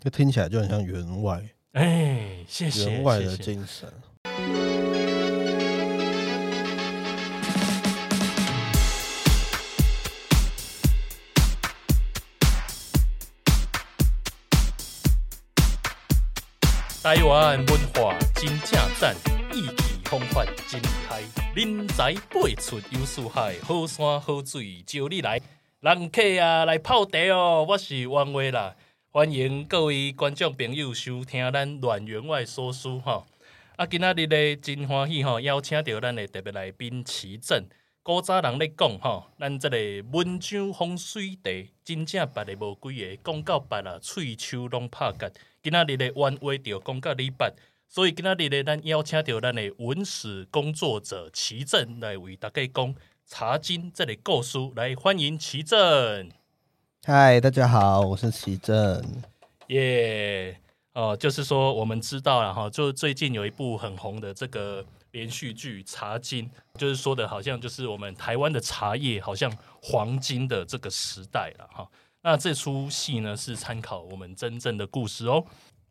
这听起来就很像员外。哎，谢谢员外的精神。台湾文化真正赞，意气风发真厉害，人才辈出有四海，好山好水招你来，人客啊来泡茶哦，我是王威啦，欢迎各位观众朋友收听咱阮员外说书哈。啊，今仔日咧真欢喜吼，邀请到咱的特别来宾齐正。古早人咧讲吼，咱这个文章风水地，真正别的无几个，讲到别啦，喙须拢拍结。今仔日咧原话就讲到李捌，所以今仔日咧咱邀请到咱的文史工作者齐正来为大家讲《茶经》这个故事，来欢迎齐正。嗨，大家好，我是齐正。耶，哦，就是说我们知道了哈，就最近有一部很红的这个。连续剧《茶经》就是说的，好像就是我们台湾的茶叶好像黄金的这个时代了哈。那这出戏呢是参考我们真正的故事哦。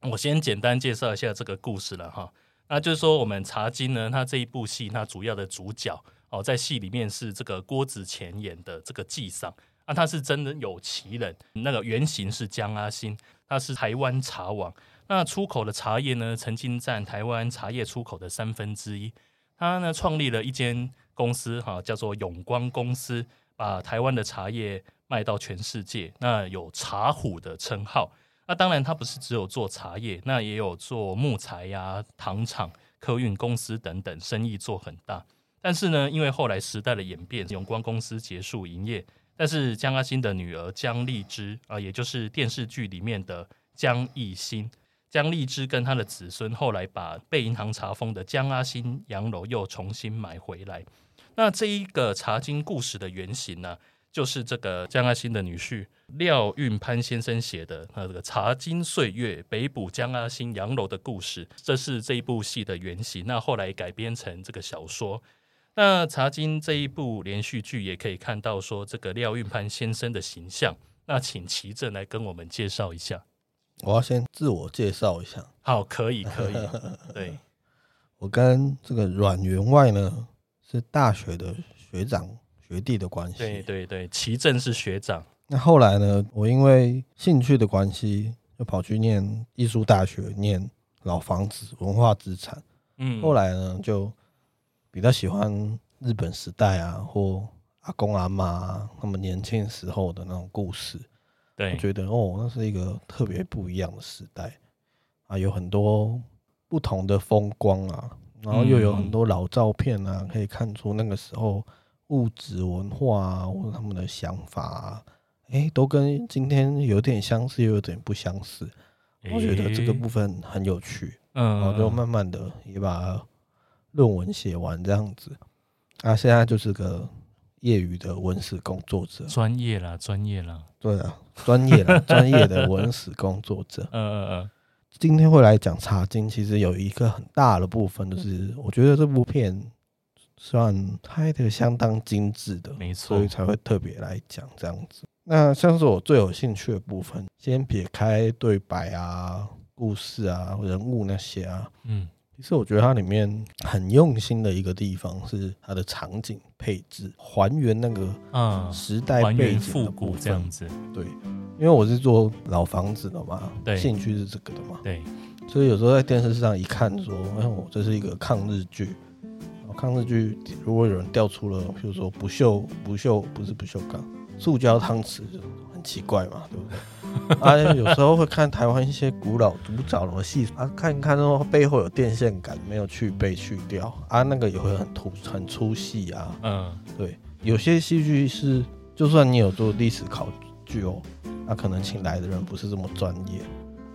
我先简单介绍一下这个故事了哈。那就是说我们《茶经》呢，它这一部戏，它主要的主角哦，在戏里面是这个郭子乾演的这个纪桑。那他是真的有其人，那个原型是江阿新，他是台湾茶王。那出口的茶叶呢，曾经占台湾茶叶出口的三分之一。他呢创立了一间公司，哈，叫做永光公司，把台湾的茶叶卖到全世界。那有茶虎的称号。那当然，他不是只有做茶叶，那也有做木材呀、糖厂、客运公司等等，生意做很大。但是呢，因为后来时代的演变，永光公司结束营业。但是江阿新的女儿江丽芝啊，也就是电视剧里面的江艺兴。江丽芝跟她的子孙后来把被银行查封的江阿新洋楼又重新买回来。那这一个茶经故事的原型呢，就是这个江阿新的女婿廖运潘先生写的那这个《茶经岁月》北埔江阿新洋楼的故事，这是这一部戏的原型。那后来改编成这个小说。那《茶经》这一部连续剧也可以看到说这个廖运潘先生的形象。那请齐正来跟我们介绍一下。我要先自我介绍一下。好，可以，可以。对，我跟这个阮员外呢是大学的学长学弟的关系。对对对，齐正是学长。那后来呢，我因为兴趣的关系，就跑去念艺术大学，念老房子文化资产。嗯，后来呢，就比较喜欢日本时代啊，或阿公阿妈他们年轻时候的那种故事。对，我觉得哦，那是一个特别不一样的时代。啊，有很多不同的风光啊，然后又有很多老照片啊，可以看出那个时候物质文化啊，或者他们的想法啊，哎，都跟今天有点相似，又有点不相似。我觉得这个部分很有趣，嗯，然后就慢慢的也把论文写完这样子，啊，现在就是个。业余的文史工作者，专业啦，专业啦，对啊，专业啦，专业的文史工作者。嗯嗯嗯。今天会来讲《茶经》，其实有一个很大的部分，就是我觉得这部片算拍的相当精致的，没错，所以才会特别来讲这样子。那像是我最有兴趣的部分，先撇开对白啊、故事啊、人物那些啊，嗯。其实我觉得它里面很用心的一个地方是它的场景配置，还原那个嗯时代背景复古这样子。对，因为我是做老房子的嘛，对，兴趣是这个的嘛，对，所以有时候在电视上一看说，哎，我这是一个抗日剧，抗日剧如果有人调出了，比如说不锈不锈不是不锈钢，塑胶汤匙就很奇怪嘛，对不对？啊，有时候会看台湾一些古老古早的戏啊，看一看说背后有电线杆没有去被去掉啊，那个也会很粗很粗细啊。嗯，对，有些戏剧是就算你有做历史考据哦，那可能请来的人不是这么专业，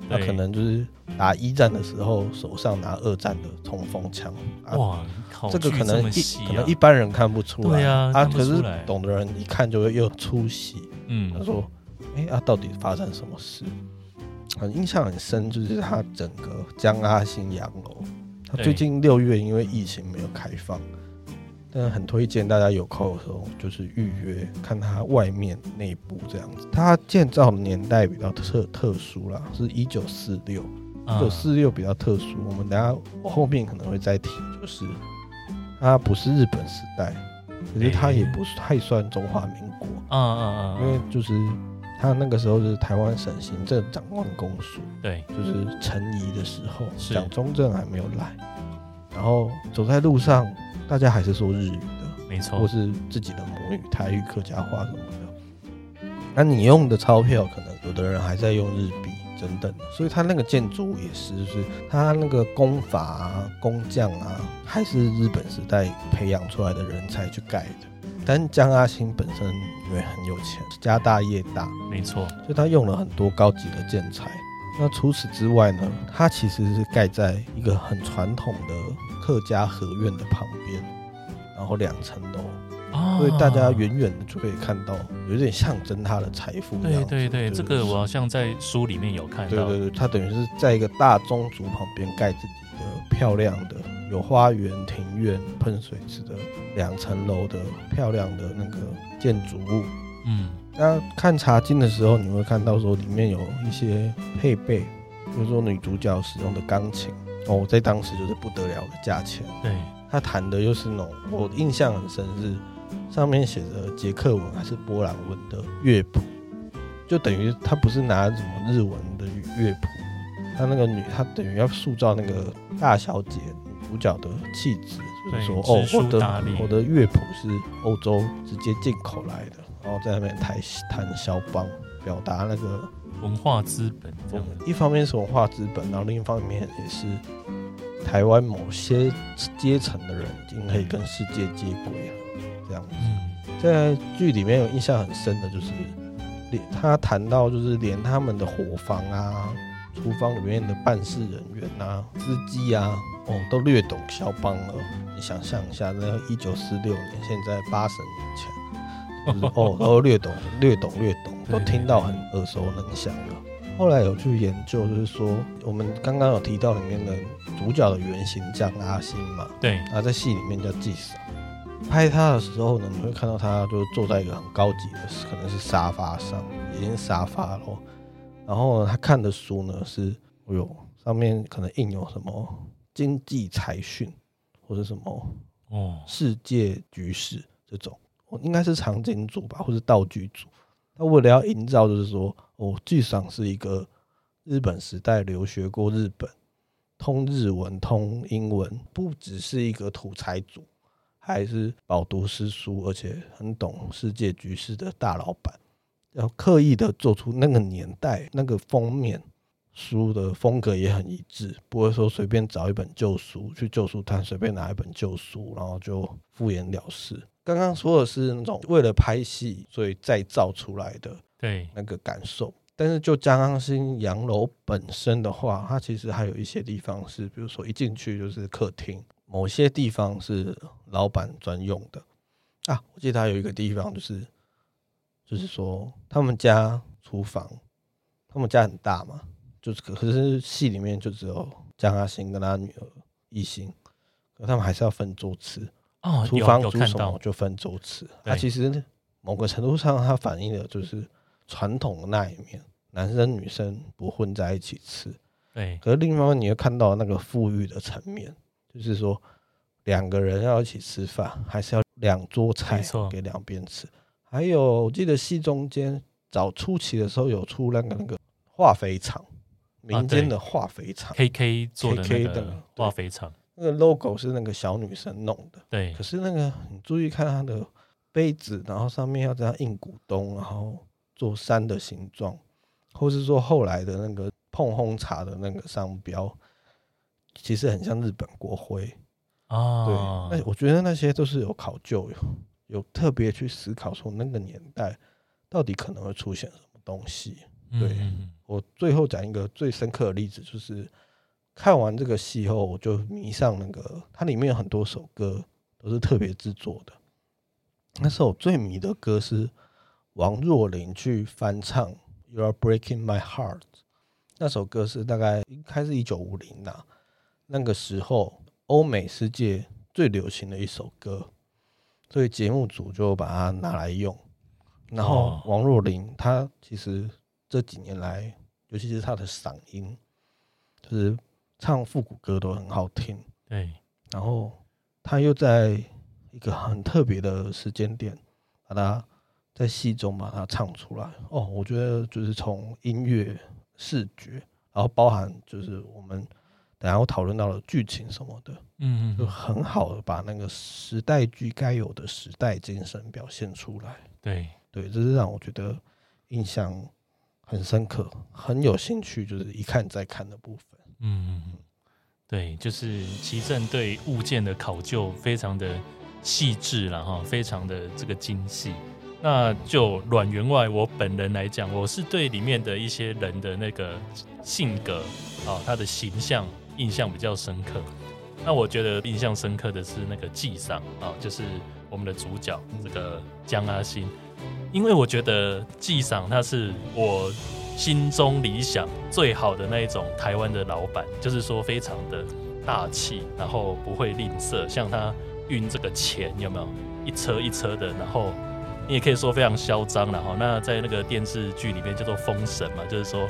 那可能就是打一战的时候手上拿二战的冲锋枪。哇，这个可能一可能一般人看不出来啊，啊，可是懂的人一看就会又出戏。嗯，他说。哎、欸，啊，到底发生什么事？很印象很深，就是他整个江阿新洋楼，他最近六月因为疫情没有开放，但很推荐大家有空的时候就是预约看它外面内部这样子。它建造的年代比较特特殊啦，是一九四六，一九四六比较特殊。我们等下后面可能会再提，就是它不是日本时代，可是它也不是太算中华民国。嗯嗯嗯，因为就是。他那个时候是台湾省行政长官公署，对，就是陈仪的时候，蒋中正还没有来，然后走在路上，大家还是说日语的，没错，或是自己的母语台语、客家话什么的。那你用的钞票，可能有的人还在用日币等等，所以他那个建筑也是，就是他那个工法啊、工匠啊，还是日本时代培养出来的人才去盖的。但江阿星本身因为很有钱，家大业大，没错，所以他用了很多高级的建材。那除此之外呢，他其实是盖在一个很传统的客家合院的旁边，然后两层楼，哦，所以大家远远的就可以看到，有点象征他的财富。对对对，这个我好像在书里面有看到。对对对，他等于是在一个大宗族旁边盖自己的漂亮的。有花园、庭院、喷水池的两层楼的漂亮的那个建筑物。嗯，那看茶经的时候，你会看到说里面有一些配备，比如说女主角使用的钢琴哦，在当时就是不得了的价钱。对，他弹的又是那种我印象很深，是上面写着捷克文还是波兰文的乐谱，就等于他不是拿什么日文的乐谱，他那个女他等于要塑造那个大小姐。主角的气质，就是说哦，我的我的乐谱是欧洲直接进口来的，然后在那边弹弹肖邦，表达那个文化资本。一方面是文化资本，然后另一方面也是台湾某些阶层的人已经可以跟世界接轨了。这样子，在剧里面有印象很深的就是，连他谈到就是连他们的伙房啊。厨房里面的办事人员啊，司机啊，哦，都略懂肖邦了。你想象一下，那一九四六年，现在八十年前，就是、哦，都略懂，略懂，略懂，都听到很耳熟能详了。后来有去研究，就是说，我们刚刚有提到里面的主角的原型叫阿星嘛，对，啊，在戏里面叫纪桑。拍他的时候呢，你会看到他就坐在一个很高级的，可能是沙发上，已经沙发了。然后他看的书呢是，哎呦，上面可能印有什么经济财讯，或者什么哦，世界局势这种，哦，应该是场景组吧，或者道具组。他为了要营造，就是说，哦，纪桑是一个日本时代留学过日本，通日文、通英文，不只是一个土财主，还是饱读诗书，而且很懂世界局势的大老板。要刻意的做出那个年代那个封面书的风格也很一致，不会说随便找一本旧书去旧书摊随便拿一本旧书，然后就敷衍了事。刚刚说的是那种为了拍戏所以再造出来的对那个感受，但是就江安新洋楼本身的话，它其实还有一些地方是，比如说一进去就是客厅，某些地方是老板专用的啊。我记得还有一个地方就是。就是说，他们家厨房，他们家很大嘛，就是可是戏里面就只有江阿星跟他女儿一心，可他们还是要分桌吃哦。厨房煮什么就分桌吃。他其实某个程度上，它反映的就是传统的那一面，男生女生不混在一起吃。对。可是另一方面，你会看到那个富裕的层面，就是说两个人要一起吃饭，还是要两桌菜给两边吃。还有，我记得戏中间早初期的时候有出那个那个化肥厂，民间的化肥厂，K K 做的那个化肥厂，那个 logo 是那个小女生弄的。对，可是那个你注意看它的杯子，然后上面要这样印股东，然后做山的形状，或是说后来的那个碰烘茶的那个商标，其实很像日本国徽啊。对，那我觉得那些都是有考究哟。有特别去思考说那个年代到底可能会出现什么东西？对，我最后讲一个最深刻的例子，就是看完这个戏后，我就迷上那个，它里面有很多首歌都是特别制作的。那首最迷的歌是王若琳去翻唱《You Are Breaking My Heart》，那首歌是大概应该是一九五零呐，那个时候欧美世界最流行的一首歌。所以节目组就把它拿来用。然后王若琳她其实这几年来，尤其是她的嗓音，就是唱复古歌都很好听。对，然后她又在一个很特别的时间点，把它在戏中把它唱出来。哦，我觉得就是从音乐、视觉，然后包含就是我们。然后讨论到了剧情什么的，嗯嗯，就很好的把那个时代剧该有的时代精神表现出来。对对，这是让我觉得印象很深刻，很有兴趣，就是一看再看的部分。嗯嗯，对，就是其正对物件的考究非常的细致然后，非常的这个精细。那就阮员外我本人来讲，我是对里面的一些人的那个性格啊，他的形象。印象比较深刻，那我觉得印象深刻的是那个纪赏啊，就是我们的主角这个江阿新，因为我觉得纪赏他是我心中理想最好的那一种台湾的老板，就是说非常的大气，然后不会吝啬，像他运这个钱有没有一车一车的，然后你也可以说非常嚣张然后。那在那个电视剧里面叫做封神嘛，就是说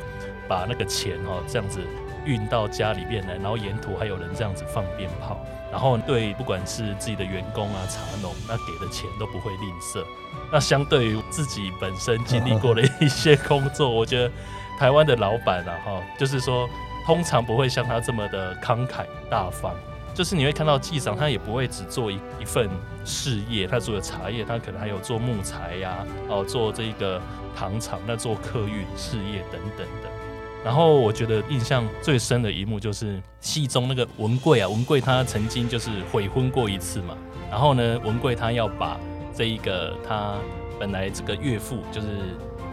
把那个钱哦这样子。运到家里边来，然后沿途还有人这样子放鞭炮，然后对不管是自己的员工啊、茶农，那给的钱都不会吝啬。那相对于自己本身经历过的一些工作，我觉得台湾的老板啊，哈，就是说通常不会像他这么的慷慨大方。就是你会看到纪赏，他也不会只做一一份事业，他除了茶叶，他可能还有做木材呀、哦，做这个糖厂，那做客运事业等等的。然后我觉得印象最深的一幕就是戏中那个文贵啊，文贵他曾经就是悔婚过一次嘛。然后呢，文贵他要把这一个他本来这个岳父就是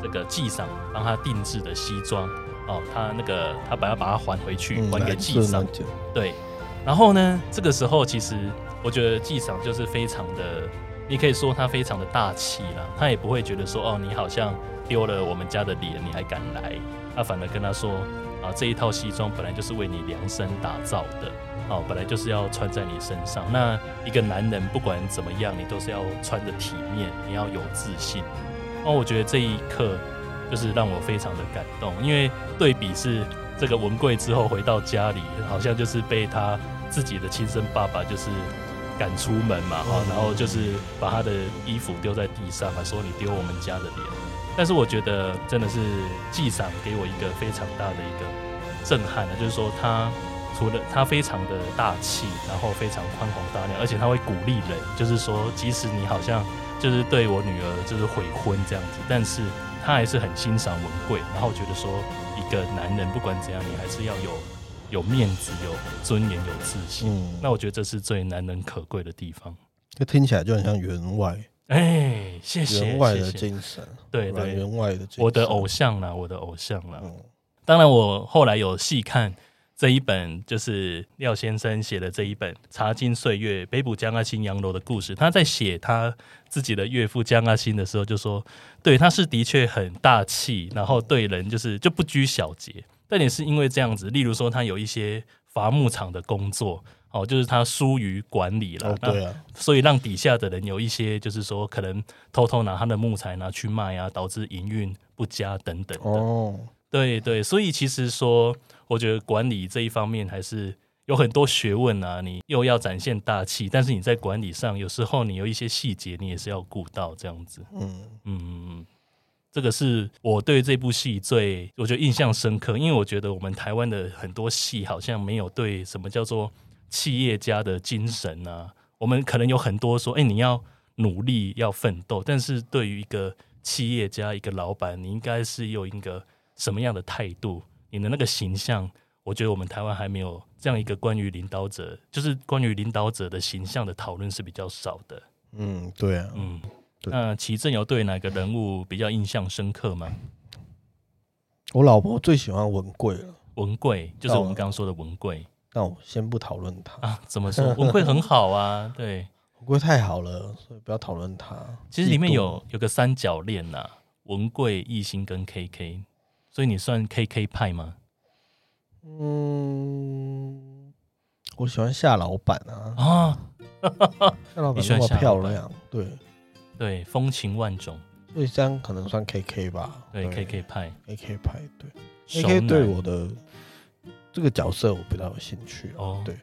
这个纪赏帮他定制的西装哦，他那个他本来把它还回去，还给纪赏。对。然后呢，这个时候其实我觉得纪赏就是非常的，你可以说他非常的大气啦，他也不会觉得说哦，你好像丢了我们家的脸，你还敢来。他反而跟他说：“啊，这一套西装本来就是为你量身打造的，哦，本来就是要穿在你身上。那一个男人不管怎么样，你都是要穿得体面，你要有自信。哦，我觉得这一刻就是让我非常的感动，因为对比是这个文贵之后回到家里，好像就是被他自己的亲生爸爸就是赶出门嘛，哈，然后就是把他的衣服丢在地上，还说你丢我们家的脸。”但是我觉得真的是季赏给我一个非常大的一个震撼的，就是说他除了他非常的大气，然后非常宽宏大量，而且他会鼓励人，就是说即使你好像就是对我女儿就是悔婚这样子，但是他还是很欣赏文贵，然后觉得说一个男人不管怎样，你还是要有有面子、有尊严、有自信。嗯，那我觉得这是最难能可贵的地方。这听起来就很像员外。哎，谢谢员外的精神，对对，员外的精神，我的偶像啦，我的偶像啦。嗯，当然，我后来有细看这一本，就是廖先生写的这一本《茶金岁月》，北浦江阿新洋楼的故事。他在写他自己的岳父江阿新的时候，就说，对，他是的确很大气，然后对人就是就不拘小节。但也是因为这样子，例如说他有一些伐木场的工作。哦，就是他疏于管理了，对啊，所以让底下的人有一些，就是说可能偷偷拿他的木材拿去卖啊，导致营运不佳等等的。哦，对对，所以其实说，我觉得管理这一方面还是有很多学问啊。你又要展现大气，但是你在管理上有时候你有一些细节，你也是要顾到这样子。嗯嗯嗯，这个是我对这部戏最我觉得印象深刻，因为我觉得我们台湾的很多戏好像没有对什么叫做。企业家的精神啊，我们可能有很多说，哎，你要努力，要奋斗。但是对于一个企业家、一个老板，你应该是有一个什么样的态度？你的那个形象，我觉得我们台湾还没有这样一个关于领导者，就是关于领导者的形象的讨论是比较少的。嗯，对啊，嗯，那齐正有对哪个人物比较印象深刻吗？我老婆最喜欢文贵了，文贵就是我们刚刚说的文贵。那我先不讨论他啊，怎么说？文贵很好啊，对，文贵太好了，所以不要讨论他。其实里面有有个三角恋呐，文贵、艺兴跟 KK，所以你算 KK 派吗？嗯，我喜欢夏老板啊。啊，夏老板那么漂亮，对对，风情万种，所以这样可能算 K K 吧？对，K K 派，K K 派，对，K K 对我的这个角色我比较有兴趣哦，对，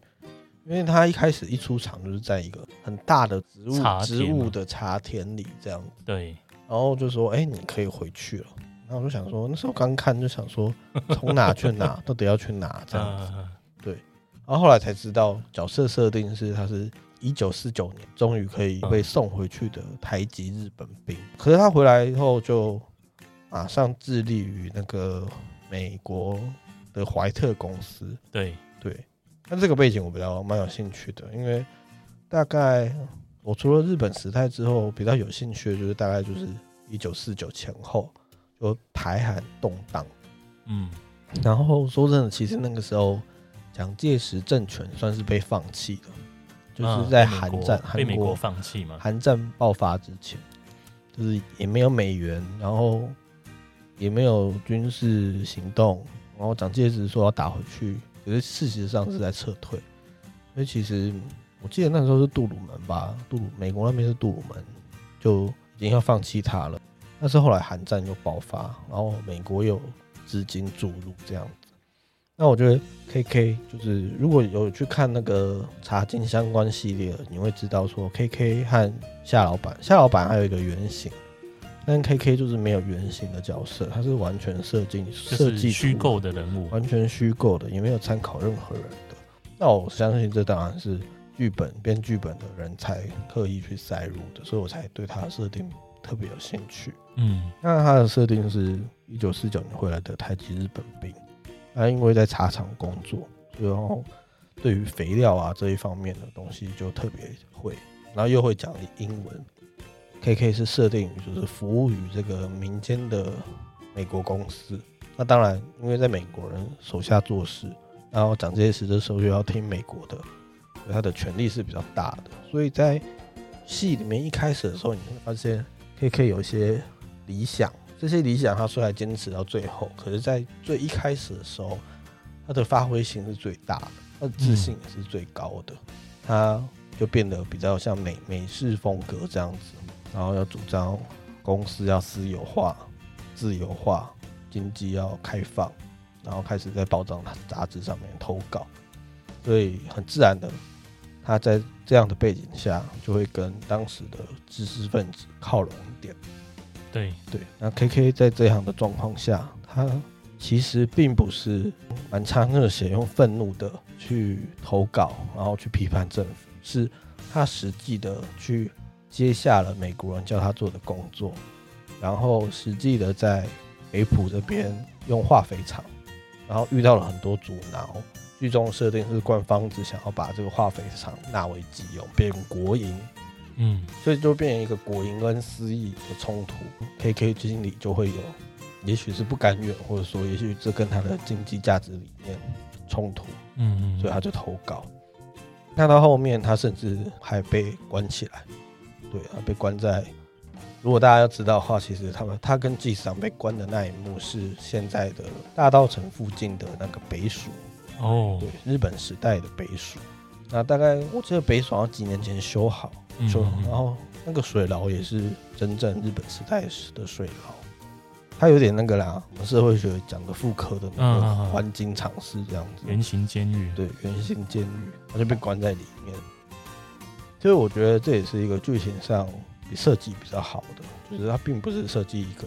因为他一开始一出场就是在一个很大的植物植物的茶田里这样子，对，然后就说，哎，你可以回去了。然后我就想说，那时候刚看就想说，从哪去哪，到底要去哪这样子。对，然后后来才知道角色设定是他是一九四九年终于可以被送回去的台籍日本兵。可是他回来以后就马上致力于那个美国的怀特公司。对对，那这个背景我比较蛮有兴趣的，因为大概我除了日本时代之后比较有兴趣的就是大概就是一九四九前后。就台海动荡，嗯，然后说真的，其实那个时候蒋介石政权算是被放弃了，就是在韩战，被美国放弃嘛。韩战爆发之前，就是也没有美元，然后也没有军事行动，然后蒋介石说要打回去，可是事实上是在撤退。所以其实我记得那时候是杜鲁门吧，杜鲁美国那边是杜鲁门，就已经要放弃他了。但是后来韩战又爆发，然后美国又资金注入这样子。那我觉得 K K 就是如果有去看那个茶金相关系列，你会知道说 K K 和夏老板，夏老板还有一个原型，但 K K 就是没有原型的角色，他是完全设计设计虚构的人物，完全虚构的，也没有参考任何人的。那我相信这当然是剧本编剧本的人才刻意去塞入的，所以我才对他设定。特别有兴趣，嗯，那他的设定是一九四九年回来的太极日本兵，他因为在茶厂工作，然后对于肥料啊这一方面的东西就特别会，然后又会讲英文。K K 是设定就是服务于这个民间的美国公司，那当然因为在美国人手下做事，然后讲这些事的时候又要听美国的，所以他的权力是比较大的，所以在戏里面一开始的时候，你会发现。K K 有一些理想，这些理想他虽然坚持到最后，可是，在最一开始的时候，他的发挥性是最大的，他的自信也是最高的，他就变得比较像美美式风格这样子，然后要主张公司要私有化、自由化，经济要开放，然后开始在报章杂志上面投稿，所以很自然的。他在这样的背景下，就会跟当时的知识分子靠拢一点。对对，那 K K 在这样的状况下，他其实并不是满腔热血用愤怒的去投稿，然后去批判政府，是他实际的去接下了美国人叫他做的工作，然后实际的在北埔这边用化肥厂，然后遇到了很多阻挠。剧中设定是官方只想要把这个化肥厂纳为己有，变国营，嗯，所以就变成一个国营跟私益的冲突。K K 经理就会有，也许是不甘愿，或者说也许这跟他的经济价值理念冲突，嗯，所以他就投稿。那到后面他甚至还被关起来，对啊，被关在。如果大家要知道的话，其实他们他跟纪桑被关的那一幕是现在的大道城附近的那个北署。哦，对，日本时代的北署，那大概我记得北署要几年前修好，修好，然后那个水牢也是真正日本时代时的水牢，它有点那个啦，我们社会学讲的妇科的那个环境常识这样子，圆形监狱，对，圆形监狱，他就被关在里面。所以我觉得这也是一个剧情上比设计比较好的，就是它并不是设计一个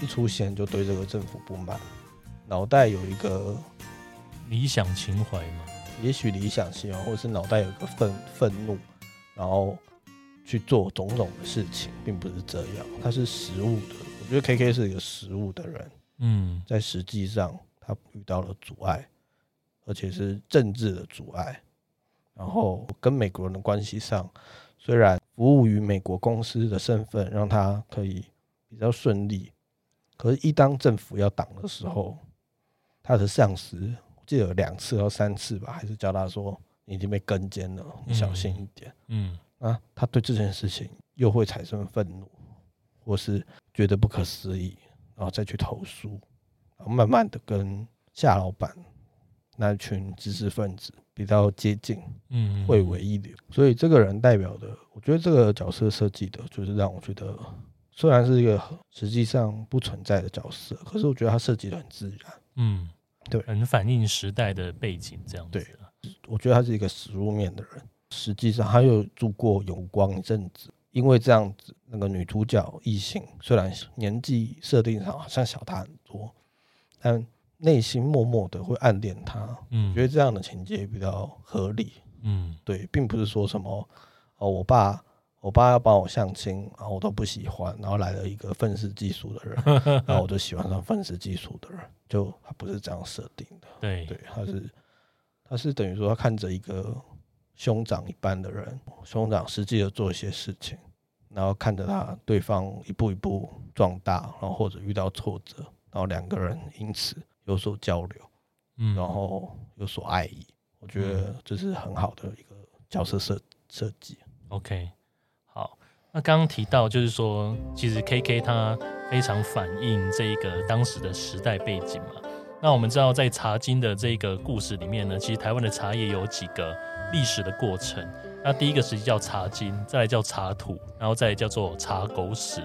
一出现就对这个政府不满，脑袋有一个。理想情怀嘛，也许理想情怀，或者是脑袋有个愤愤怒，然后去做种种的事情，并不是这样。他是实务的，我觉得 K K 是一个实务的人。嗯，在实际上他遇到了阻碍，而且是政治的阻碍。然后跟美国人的关系上，虽然服务于美国公司的身份让他可以比较顺利，可是，一当政府要挡的时候，他的上司。记得有两次或三次吧，还是叫他说你已经被跟监了，你小心一点。嗯，嗯啊，他对这件事情又会产生愤怒，或是觉得不可思议，然后再去投诉，然后慢慢的跟夏老板那群知识分子比较接近，嗯，会为一流。所以这个人代表的，我觉得这个角色设计的，就是让我觉得，虽然是一个实际上不存在的角色，可是我觉得他设计的很自然，嗯，对，很反映时代的背景，这样子。对，我觉得他是一个实入面的人。实际上，他又住过永光一阵子，因为这样子，那个女主角异性虽然年纪设定上好像小他很多，但。内心默默的会暗恋他，嗯，觉得这样的情节比较合理，嗯，对，并不是说什么哦，我爸我爸要帮我相亲，然后我都不喜欢，然后来了一个愤世嫉俗的人，然后我就喜欢上愤世嫉俗的人，就他不是这样设定的，对对，他是他是等于说他看着一个兄长一般的人，兄长实际的做一些事情，然后看着他对方一步一步壮大，然后或者遇到挫折，然后两个人因此。有所交流，嗯，然后有所爱意，我觉得这是很好的一个角色设设计。OK，好，那刚刚提到就是说，其实 KK 他非常反映这一个当时的时代背景嘛。那我们知道，在茶经的这个故事里面呢，其实台湾的茶叶有几个历史的过程。那第一个时期叫茶经，再来叫茶土，然后再叫做茶狗屎。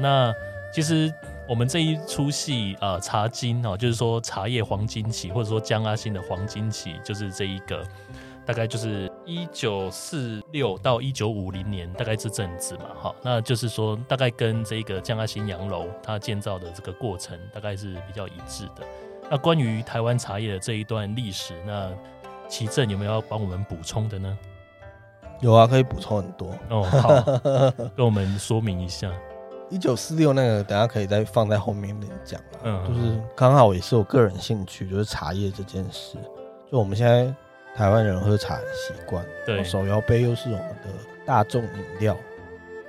那其实。我们这一出戏啊，茶经哦，就是说茶叶黄金期，或者说江阿新的黄金期，就是这一个，大概就是一九四六到一九五零年，大概这阵子嘛，哈，那就是说大概跟这个江阿新洋楼它建造的这个过程，大概是比较一致的。那关于台湾茶叶的这一段历史，那棋圣有没有要帮我们补充的呢？有啊，可以补充很多哦，好，跟我们说明一下。一九四六那个，等下可以再放在后面面讲了。嗯，就是刚好也是我个人兴趣，就是茶叶这件事。就我们现在台湾人喝茶的习惯，对，手摇杯又是我们的大众饮料。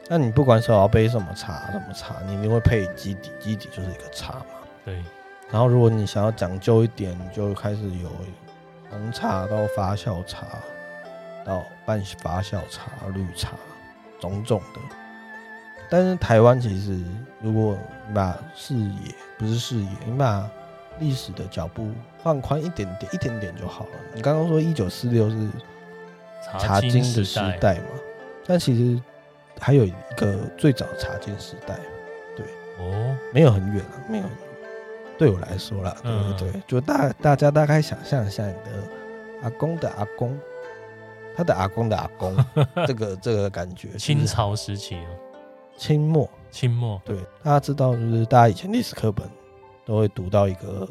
那你不管手摇杯什么茶，什么茶，你一定会配基底，基底就是一个茶嘛。对。然后如果你想要讲究一点，你就开始有红茶到发酵茶，到半发酵茶、绿茶，种种的。但是台湾其实，如果你把视野不是视野，你把历史的脚步放宽一点点，一点点就好了。你刚刚说一九四六是茶经的时代嘛？但其实还有一个最早茶经时代，对哦，没有很远了，没有很远。对我来说了，对不对？就大大家大概想象一下，你的阿公的阿公，他的阿公的阿公，这个这个感觉，清朝时期清末，清末，对，大家知道，就是大家以前历史课本都会读到一个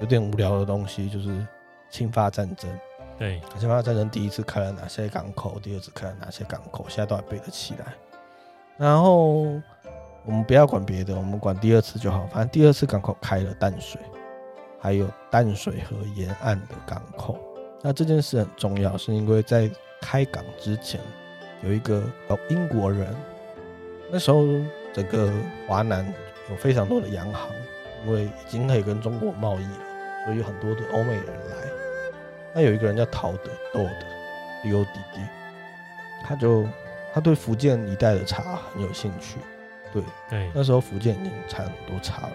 有点无聊的东西，就是侵法战争。对，清法战争第一次开了哪些港口，第二次开了哪些港口，现在都还背得起来。然后我们不要管别的，我们管第二次就好。反正第二次港口开了淡水，还有淡水河沿岸的港口。那这件事很重要，是因为在开港之前，有一个英国人。那时候，整个华南有非常多的洋行，因为已经可以跟中国贸易了，所以有很多的欧美人来。那有一个人叫陶德豆的 D O D D，他就他对福建一带的茶很有兴趣。对对，那时候福建已经产很多茶了，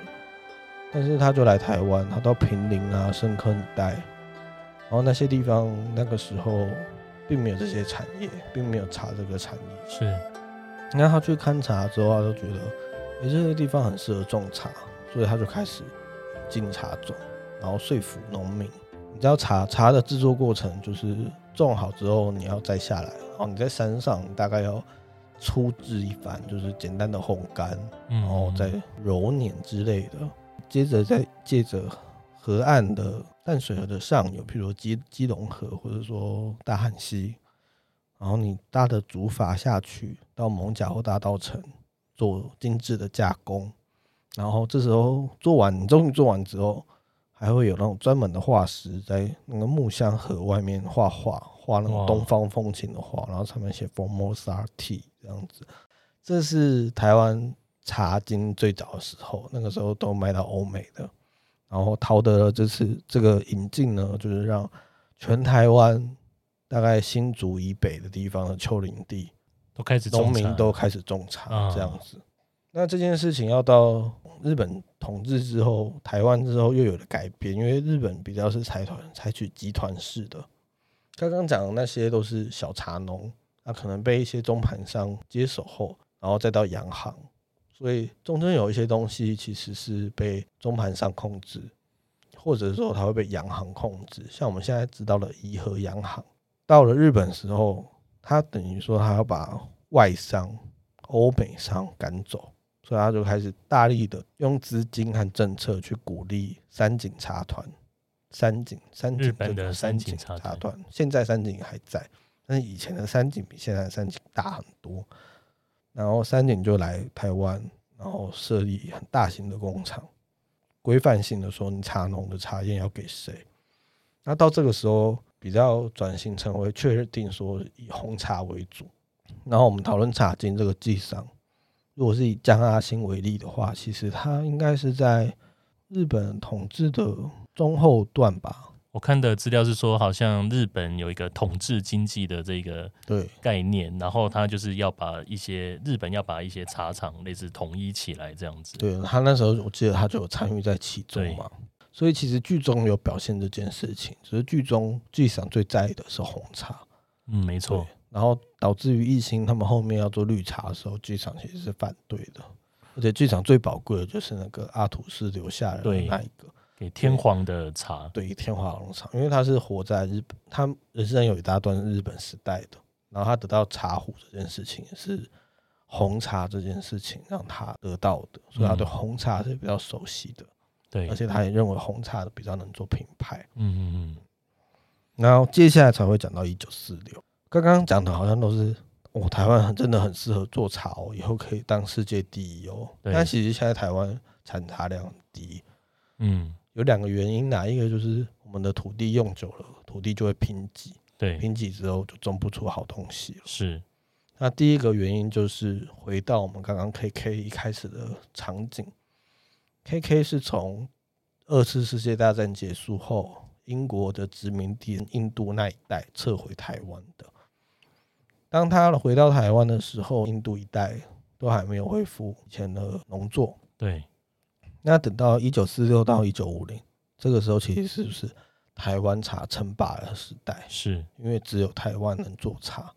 但是他就来台湾，他到平陵啊、深坑一带，然后那些地方那个时候并没有这些产业，并没有茶这个产业。是。你看他去勘察之后，他就觉得，哎，这个地方很适合种茶，所以他就开始进茶种，然后说服农民。你知道茶茶的制作过程，就是种好之后你要摘下来，然后你在山上大概要粗制一番，就是简单的烘干，然后再揉捻之类的。接着再借着河岸的淡水河的上游，譬如基基隆河或者说大汉溪。然后你搭的竹筏下去到蒙甲或大道城做精致的加工，然后这时候做完，你终于做完之后，还会有那种专门的画师在那个木箱河外面画画，画那种东方风情的画，然后上面写 Formosa Tea 这样子。这是台湾茶经最早的时候，那个时候都卖到欧美的。然后陶德这次这个引进呢，就是让全台湾。大概新竹以北的地方的丘陵地都开始农民都开始种茶，这样子。那这件事情要到日本统治之后，台湾之后又有了改变，因为日本比较是财团采取集团式的，刚刚讲的那些都是小茶农，那可能被一些中盘商接手后，然后再到洋行，所以中间有一些东西其实是被中盘商控制，或者说它会被洋行控制。像我们现在知道的怡和洋行，到了日本时候，它等于说它要把外商、欧美商赶走，所以他就开始大力的用资金和政策去鼓励三井茶团。三井，三井，日本的三井茶团，现在三井还在，但是以前的三井比现在的三井大很多。然后三井就来台湾，然后设立很大型的工厂，规范性的说，你茶农的茶叶要给谁？那到这个时候，比较转型成为确定说以红茶为主。然后我们讨论茶经这个技商，如果是以江阿新为例的话，其实他应该是在日本统治的。中后段吧，我看的资料是说，好像日本有一个统治经济的这个对概念，然后他就是要把一些日本要把一些茶厂类似统一起来这样子。对，他那时候我记得他就有参与在其中嘛，所以其实剧中有表现这件事情，只是剧中剧场最在意的是红茶。嗯，没错。然后导致于一心他们后面要做绿茶的时候，剧场其实是反对的，而且剧场最宝贵的就是那个阿土斯留下来的那一个。给天皇的茶，对，对天皇农场，因为他是活在日本，他人生有一大段日本时代的，然后他得到茶壶这件事情，是红茶这件事情让他得到的，所以他对红茶是比较熟悉的，对，而且他也认为红茶的比较能做品牌，嗯嗯嗯，然后接下来才会讲到一九四六，刚刚讲的好像都是哦，台湾真的很适合做茶哦，以后可以当世界第一哦，但其实现在台湾产茶量很低，嗯。有两个原因，哪一个就是我们的土地用久了，土地就会贫瘠，对，贫瘠之后就种不出好东西了。是，那第一个原因就是回到我们刚刚 KK 一开始的场景，KK 是从二次世界大战结束后，英国的殖民地印度那一带撤回台湾的。当他回到台湾的时候，印度一带都还没有恢复以前的农作，对。那等到一九四六到一九五零，这个时候其实是不是台湾茶称霸的时代？是，因为只有台湾能做茶，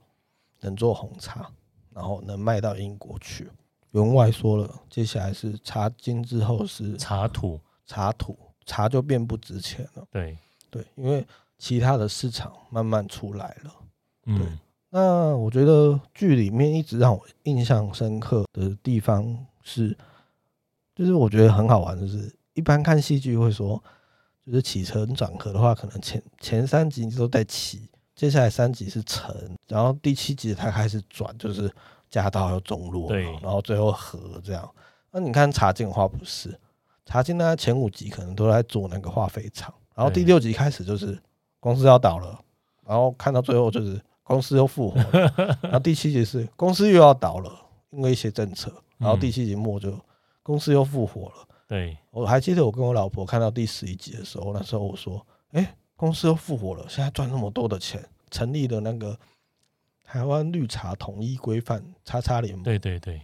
能做红茶，然后能卖到英国去。员外说了，接下来是茶经之后是茶土，茶土茶就变不值钱了。对对，因为其他的市场慢慢出来了。对，嗯，那我觉得剧里面一直让我印象深刻的地方是。就是我觉得很好玩，就是一般看戏剧会说，就是起承转合的话，可能前前三集你都在起，接下来三集是承，然后第七集才开始转，就是家道要中落，对，然后最后和这样。那你看茶经的话不是，茶经呢前五集可能都在做那个化肥厂，然后第六集开始就是公司要倒了，然后看到最后就是公司又复活了，然后第七集是公司又要倒了，因为一些政策，然后第七集末就。公司又复活了。对，我还记得我跟我老婆看到第十一集的时候，那时候我说：“哎、欸，公司又复活了，现在赚那么多的钱，成立了那个台湾绿茶统一规范叉叉联盟。”对对对。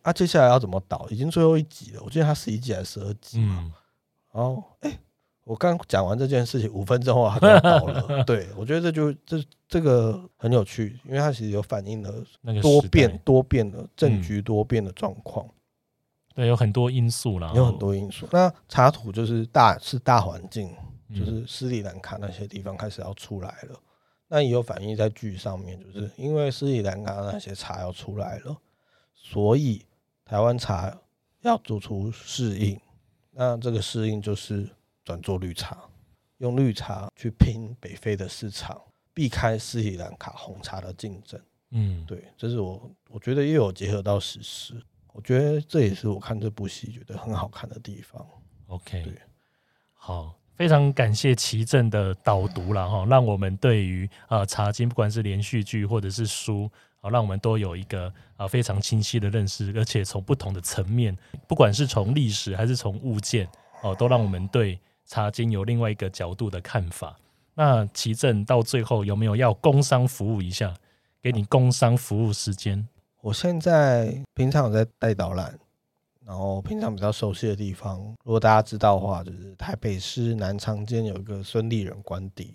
啊，接下来要怎么倒？已经最后一集了，我记得它十一集还是十二集嘛。嗯、然后，哎、欸，我刚讲完这件事情，五分钟后它就要倒了。对，我觉得这就这这个很有趣，因为它其实有反映了多变多变的政局多变的状况。嗯对，有很多因素啦，有很多因素。那茶土就是大是大环境，就是斯里兰卡那些地方开始要出来了。嗯、那也有反映在剧上面，就是因为斯里兰卡那些茶要出来了，所以台湾茶要做出适应。那这个适应就是转做绿茶，用绿茶去拼北非的市场，避开斯里兰卡红茶的竞争。嗯，对，这是我我觉得又有结合到史实。我觉得这也是我看这部戏觉得很好看的地方。OK，对，好，非常感谢奇正的导读了哈，让我们对于啊茶经不管是连续剧或者是书，啊，让我们都有一个啊非常清晰的认识，而且从不同的层面，不管是从历史还是从物件，哦，都让我们对茶经有另外一个角度的看法。那奇正到最后有没有要工商服务一下？给你工商服务时间。我现在平常有在带导览，然后平常比较熟悉的地方，如果大家知道的话，就是台北市南长街有一个孙立人官邸，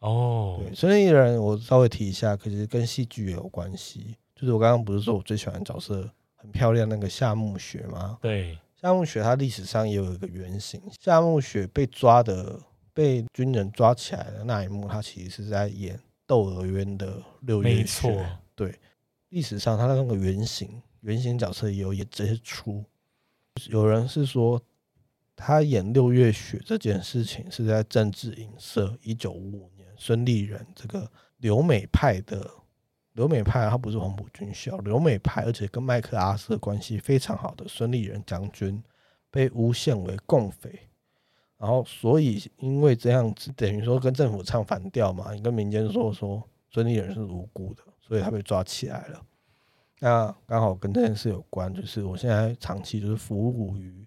哦，对，孙立人我稍微提一下，可是跟戏剧也有关系。就是我刚刚不是说我最喜欢的角色很漂亮那个夏目雪吗？对，夏目雪她历史上也有一个原型。夏目雪被抓的被军人抓起来的那一幕，她其实是在演《窦娥冤》的六月雪。没错，对，历史上他的那个原型原型角色也有演这些出。有人是说。他演六月雪这件事情是在政治影射一九五五年孙立人这个留美派的留美派，他不是黄埔军校留美派，而且跟麦克阿瑟关系非常好的孙立人将军被诬陷为共匪，然后所以因为这样子等于说跟政府唱反调嘛，你跟民间说说孙立人是无辜的，所以他被抓起来了。那刚好跟这件事有关，就是我现在长期就是服务于。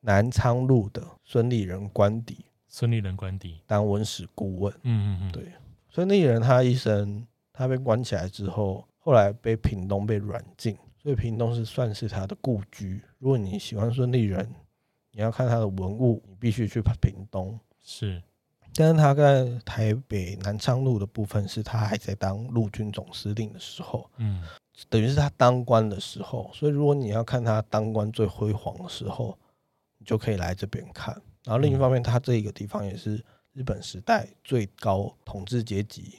南昌路的孙立人官邸，孙立人官邸当文史顾问。嗯嗯嗯，对，孙立人他一生，他被关起来之后，后来被屏东被软禁，所以屏东是算是他的故居。如果你喜欢孙立人，你要看他的文物，你必须去屏东。是，但是他在台北南昌路的部分，是他还在当陆军总司令的时候，嗯，等于是他当官的时候。所以如果你要看他当官最辉煌的时候。就可以来这边看，然后另一方面，他这个地方也是日本时代最高统治阶级、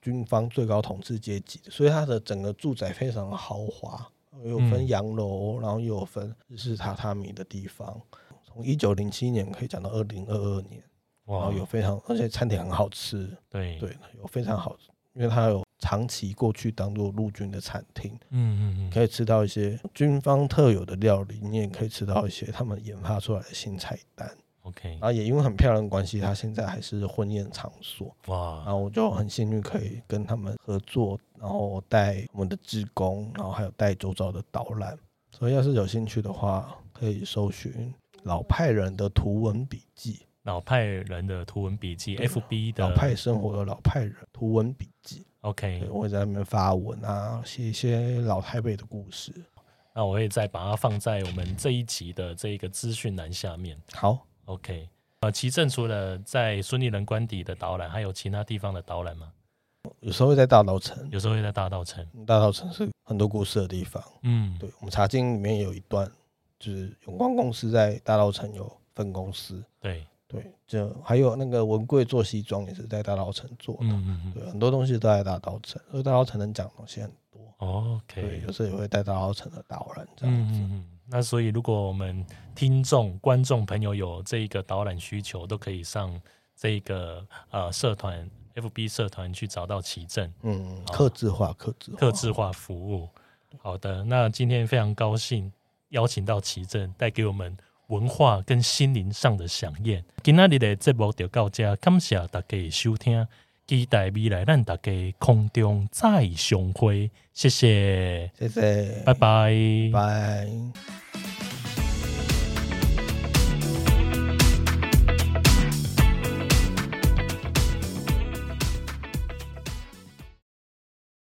军方最高统治阶级的，所以它的整个住宅非常豪华，有分洋楼，然后又有分日式榻榻米的地方。从一九零七年可以讲到二零二二年，然后有非常而且餐点很好吃，对对，有非常好，因为它有。长期过去当做陆军的餐厅，嗯嗯嗯，可以吃到一些军方特有的料理，你也可以吃到一些他们研发出来的新菜单。OK，然后也因为很漂亮的关系，它现在还是婚宴场所。哇，然后我就很幸运可以跟他们合作，然后带我们的职工，然后还有带周遭的导览。所以要是有兴趣的话，可以搜寻老派人的图文笔记。老派人的图文笔记，FB 的老派生活的老派人图文笔记。OK，我会在那边发文啊，写一些老台北的故事。那我会再把它放在我们这一集的这一个资讯栏下面。好，OK。呃，棋圣除了在孙立人官邸的导览，还有其他地方的导览吗？有时候会在大稻城，有时候会在大稻城。大稻城是很多故事的地方。嗯，对，我们茶经里面有一段，就是永光公司在大稻城有分公司。对。对，就还有那个文贵做西装也是在大稻城做的，嗯嗯嗯，对，很多东西都在大稻城，所以大稻城能讲的东西很多。OK，对，有时候也会带大稻城的导览这样子。嗯嗯嗯。那所以如果我们听众、观众朋友有这一个导览需求，都可以上这一个呃社团 FB 社团去找到奇正。嗯，客制化、客制化、客制化服务。好的，那今天非常高兴邀请到奇正带给我们。文化跟心灵上的飨宴，今仔日的节目就到这，感谢大家的收听，期待未来咱大家空中再相会，谢谢，谢谢，拜。拜，拜。